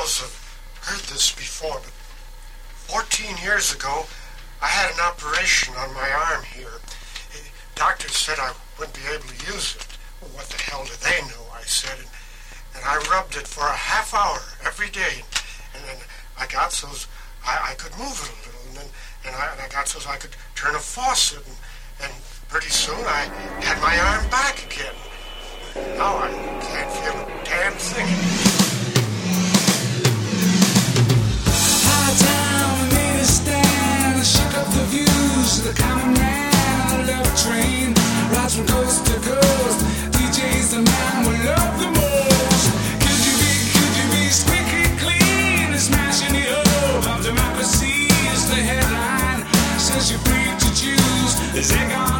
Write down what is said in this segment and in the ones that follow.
girls have heard this before, but 14 years ago, I had an operation on my arm here. Doctors said I wouldn't be able to use it. Well, what the hell do they know, I said. And, and I rubbed it for a half hour every day. And then I got so I, I could move it a little. And then and I, and I got so I could turn a faucet. And, and pretty soon I had my arm back again. Now I can't feel a damn thing. Shook up the views. The common man, love train, rides from coast to coast. DJ's the man we love the most. Could you be, could you be squeaky clean and smashing the hope of democracy is the headline. Says you're free to choose. There's egg on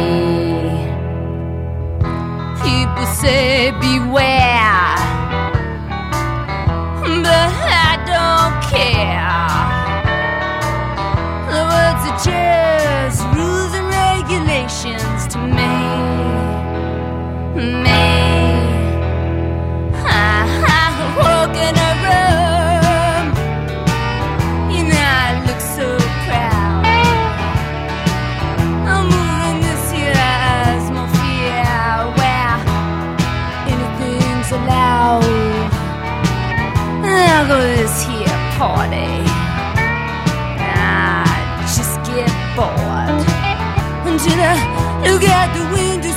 say beware. this here party. and I just get bored. Until I look out the window.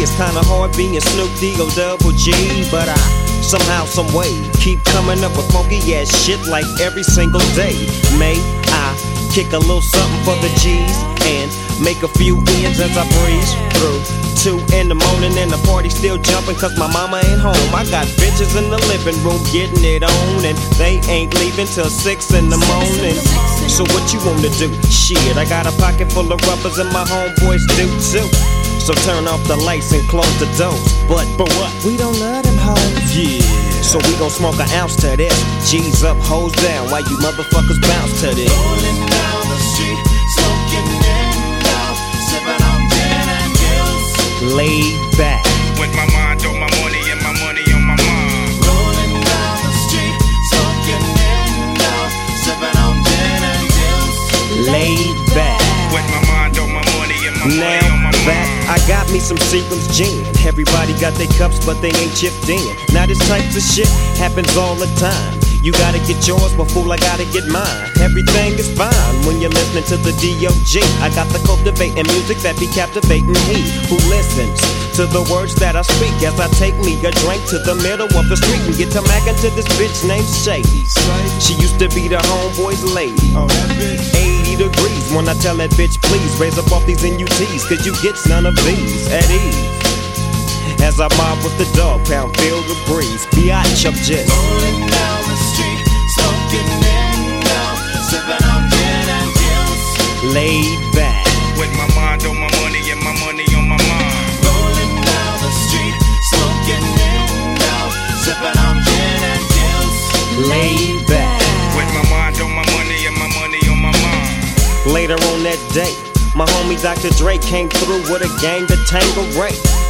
It's kinda hard being Snoop D O double G, but I somehow, some way keep coming up with funky ass shit like every single day. May I kick a little something for the G's and make a few ends as I breeze through. Two in the morning and the party still jumping cause my mama ain't home. I got bitches in the living room getting it on and they ain't leaving till six in the morning. So what you wanna do? Shit, I got a pocket full of rubbers and my homeboys do too. So turn off the lights and close the doors. But, but what? We don't love them hoes. Yeah. So we gon' smoke an ounce to this. G's up, hoes down, while you motherfuckers bounce to this. Rolling down the street, smoking in out, sipping on gin and gills. Laid back, With my mind on my money and my money on my mind. Rolling down the street, smoking in out, sipping on gin and gills. laid back. With my mind on my money and my money Now I got me some Seagram's gin. Everybody got their cups, but they ain't chipped in. Now this type of shit happens all the time. You gotta get yours, but fool, I gotta get mine. Everything is fine when you're listening to the D.O.G. I got the cultivating music that be captivating he who listens to the words that I speak as I take me a drink to the middle of the street and get to mackin' to this bitch named Shady. She used to be the homeboy's lady. 80 degrees when I tell that bitch, please raise up off these NUTs, cause you get none of these at ease. As I mob with the dog pound, feel the breeze. Biatch, I'm just Rolling down the street, smoking in sipping on gin and gills. laid that day, my homie Dr. Dre came through with a gang to Tango Ray.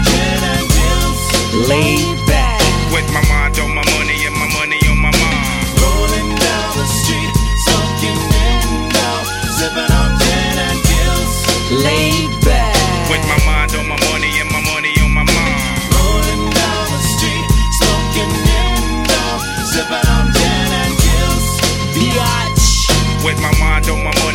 Laid back, With my mind on my money and my money on my mind. Rolling down the street, smoking in out, sipping on gin and gills. laid back, With my mind on my money and my money on my mind. Rolling down the street, smoking in out, sipping on gin and gills. biatch. With my mind on my money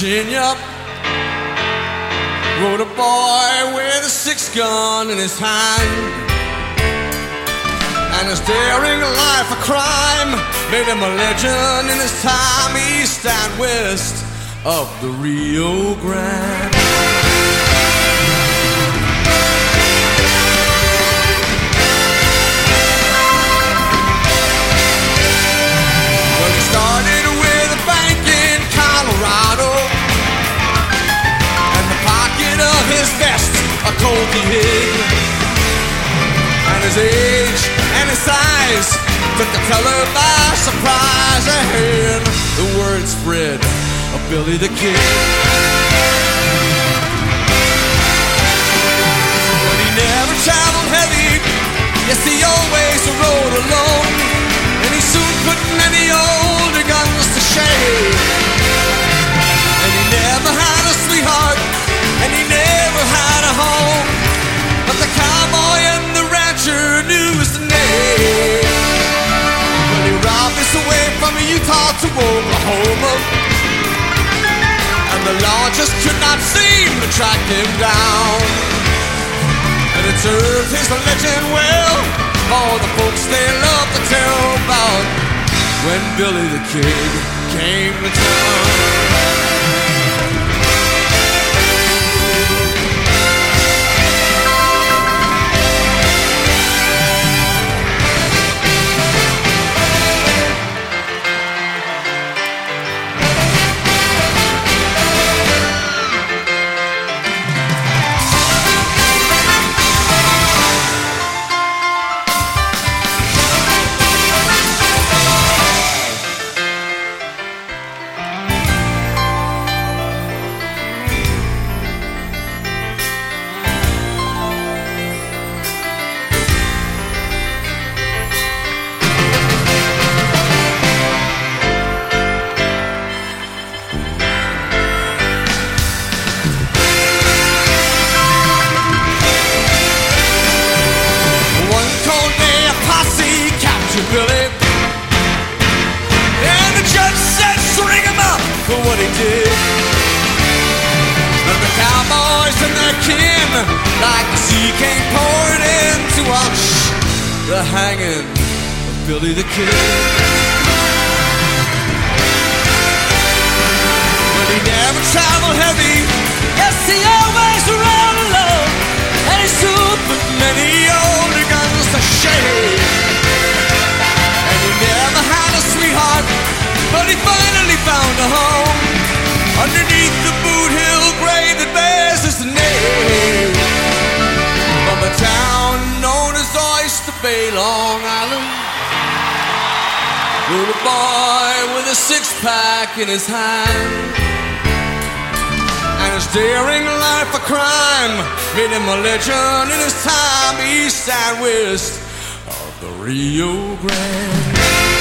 Virginia, size took the teller by surprise. And the word spread of Billy the Kid. But he never traveled heavy. Yes, he always rode alone. And he soon put many older guns to shame. And he never had a sweetheart. And he never had a home. Name. Well, he robbed us away from Utah to Oklahoma. And the law just could not seem to track him down. And it served his legend well. All the folks they love to tell about when Billy the Kid came to town. little boy with a six pack in his hand. And his daring life a crime made him a legend in his time, east and west of the Rio Grande.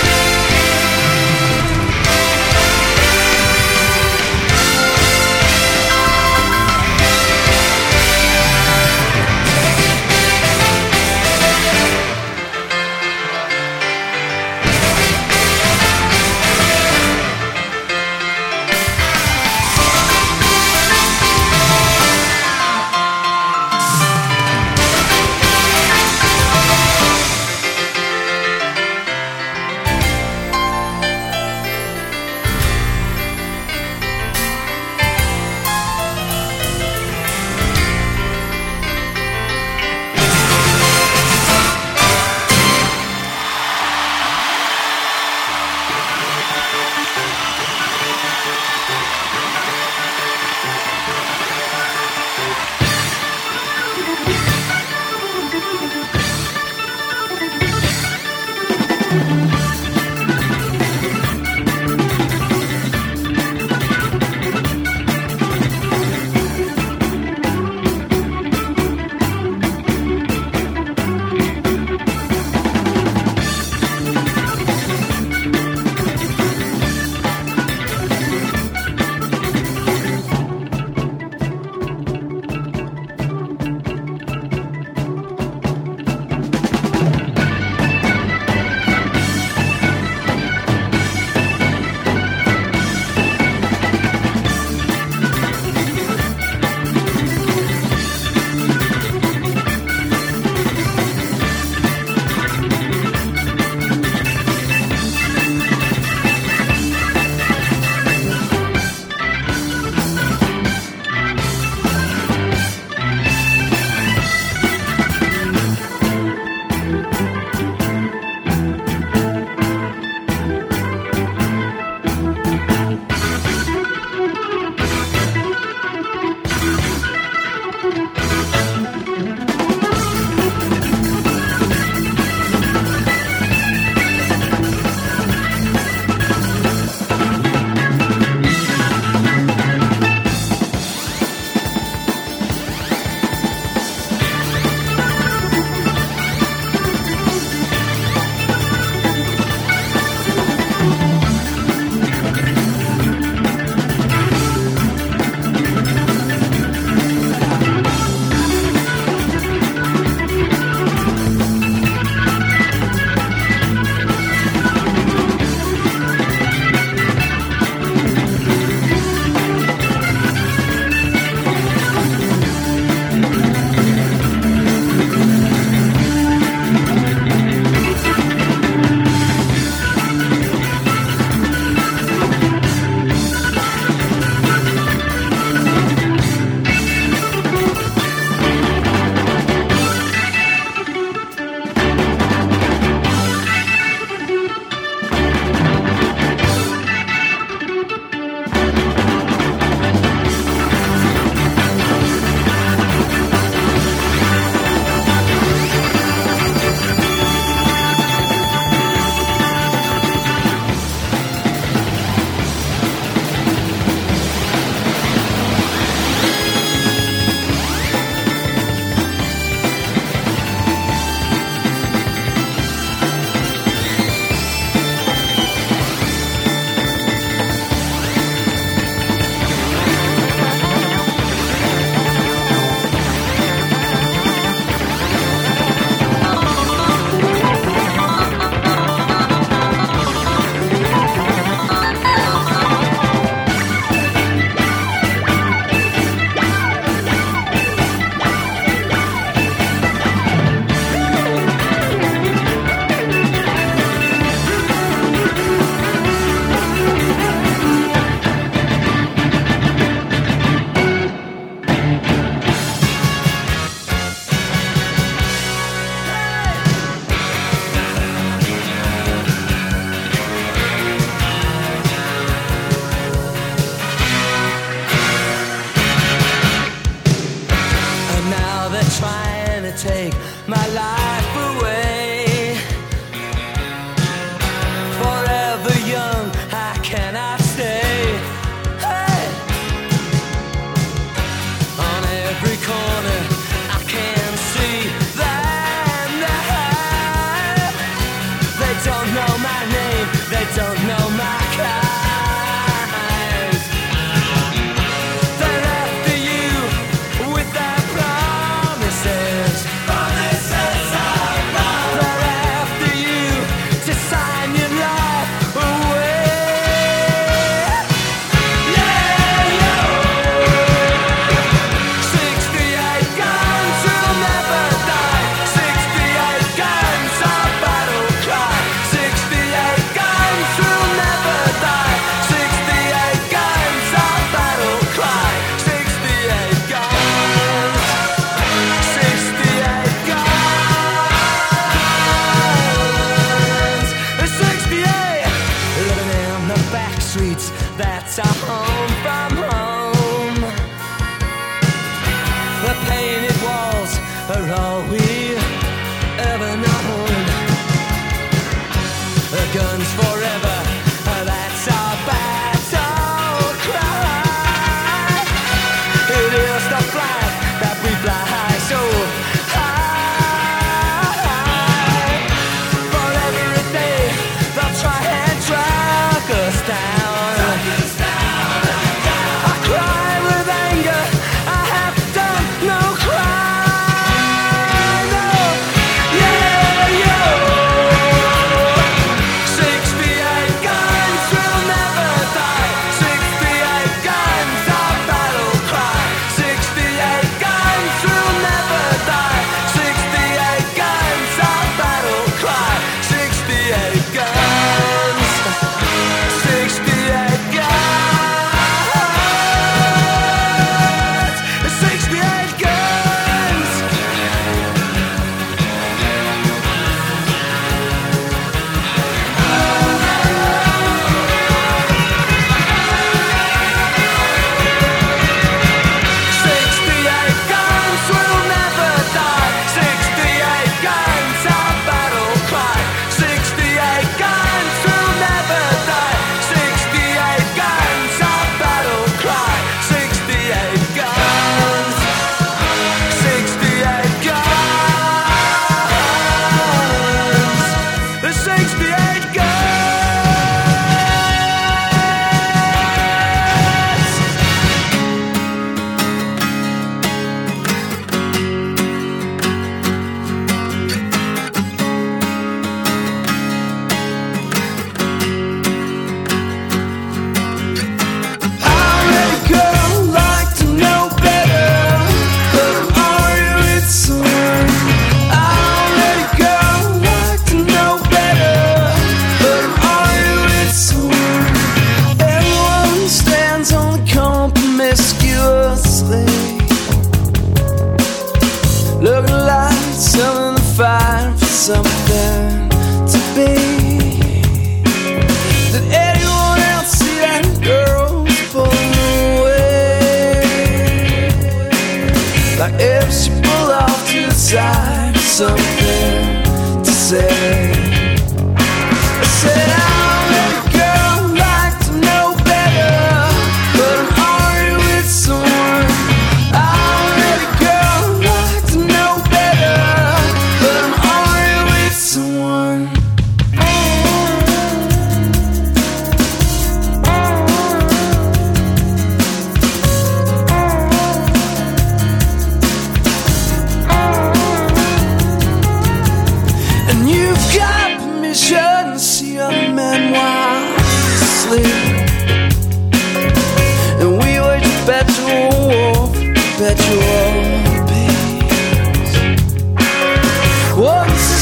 Once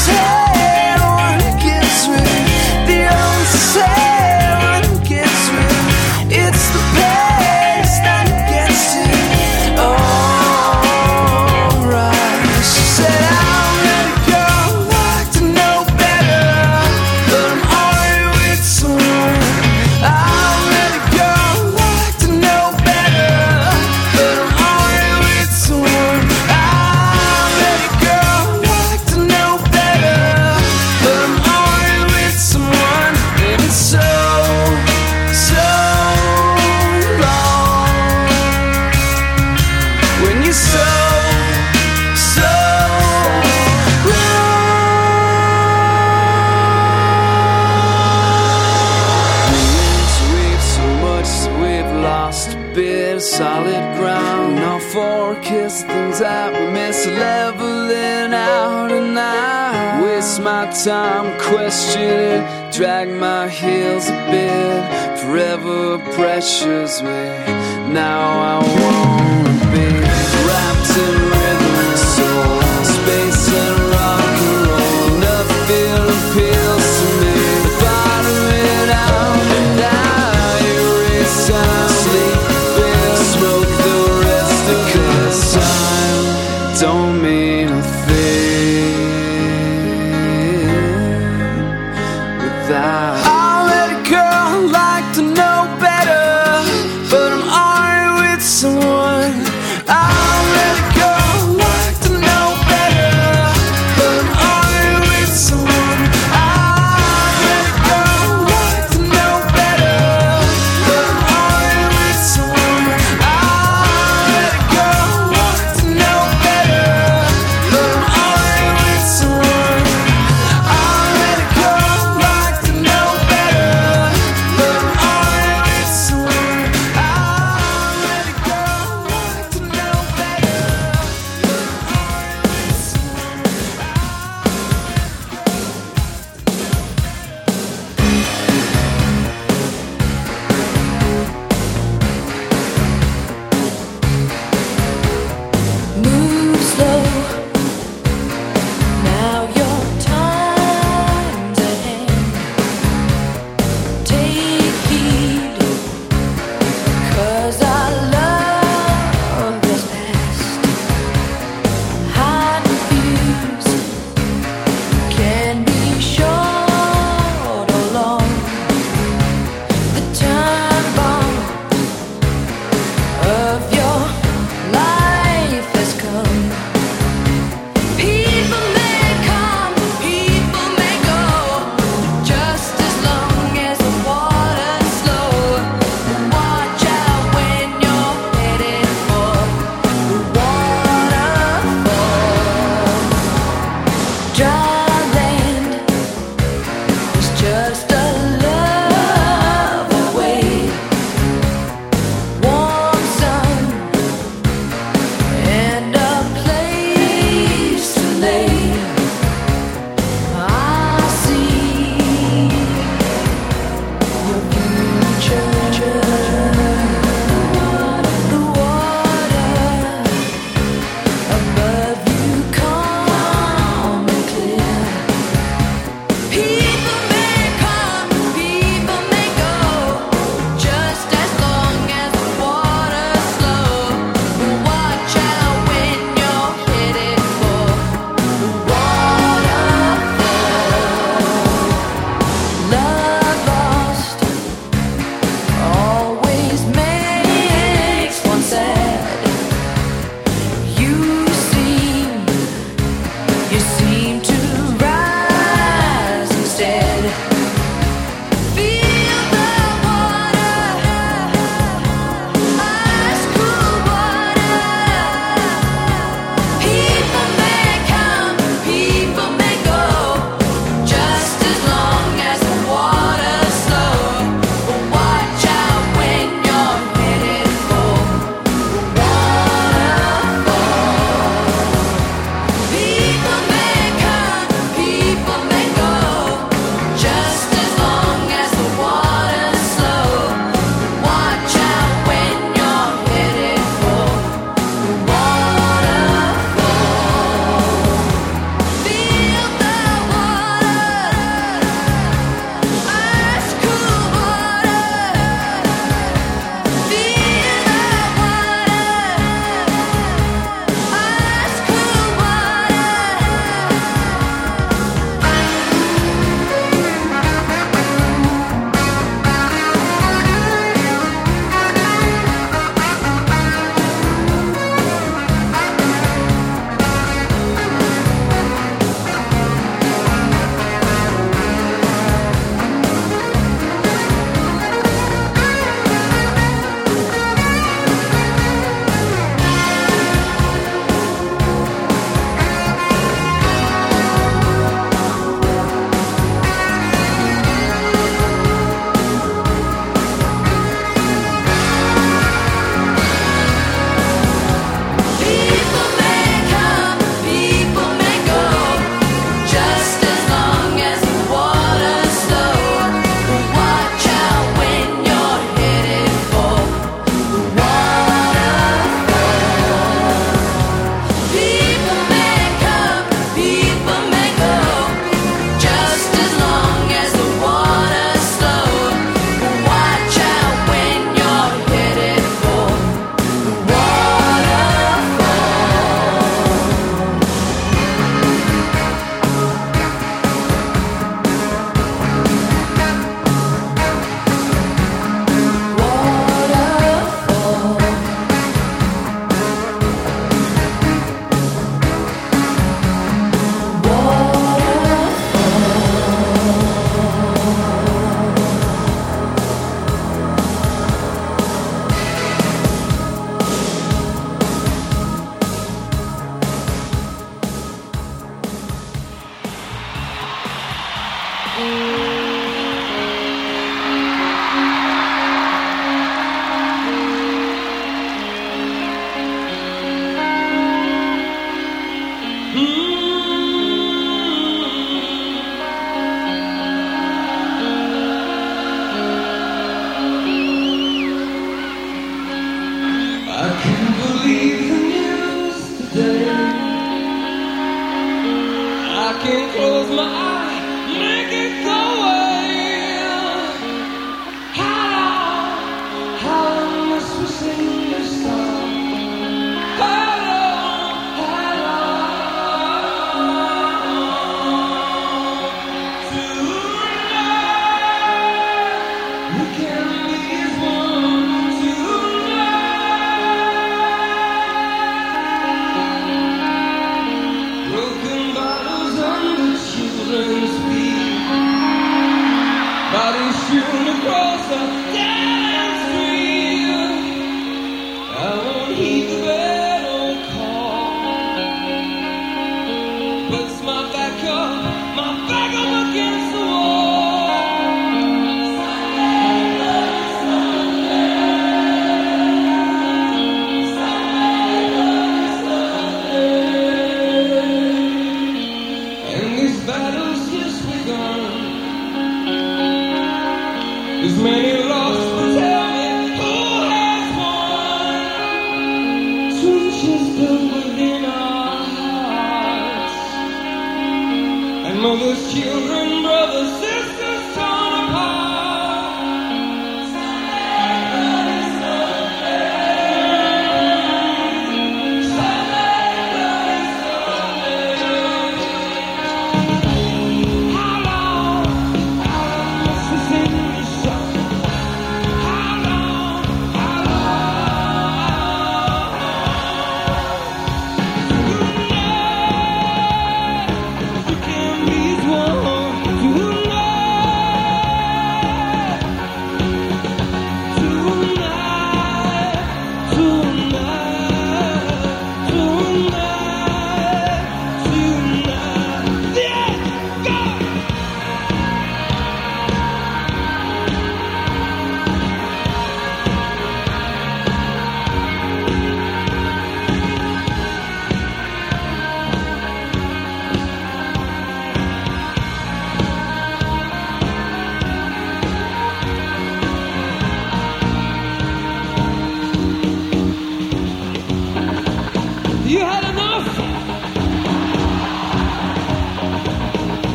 question drag my heels a bit. Forever pressures me. Now I wanna be wrapped in.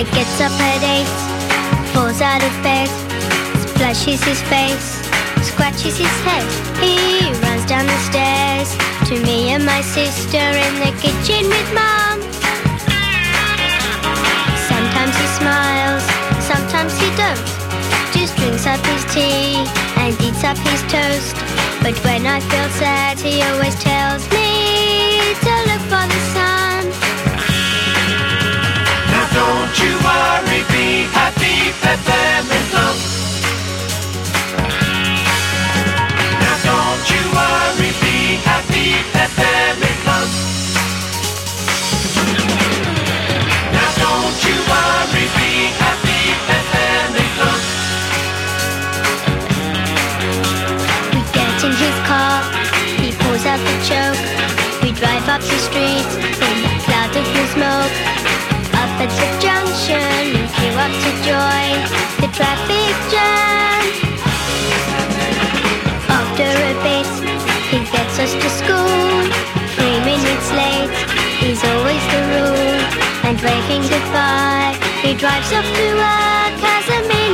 Gets up at eight, falls out of bed, splashes his face, scratches his head. He runs down the stairs to me and my sister in the kitchen with mom. Sometimes he smiles, sometimes he don't. Just drinks up his tea and eats up his toast. But when I feel sad, he always tells me to look for the sun. Don't you worry, be happy, Peppermint Lump. Now don't you worry, be happy, Peppermint Lump. Now don't you worry, be happy, Peppermint Lump. We get in his car, he pulls out the choke. We drive up the street in a cloud of blue smoke. The junction, up to join the traffic jam. After a bit, he gets us to school. Three minutes late is always the rule. And waving goodbye, he drives off to a us.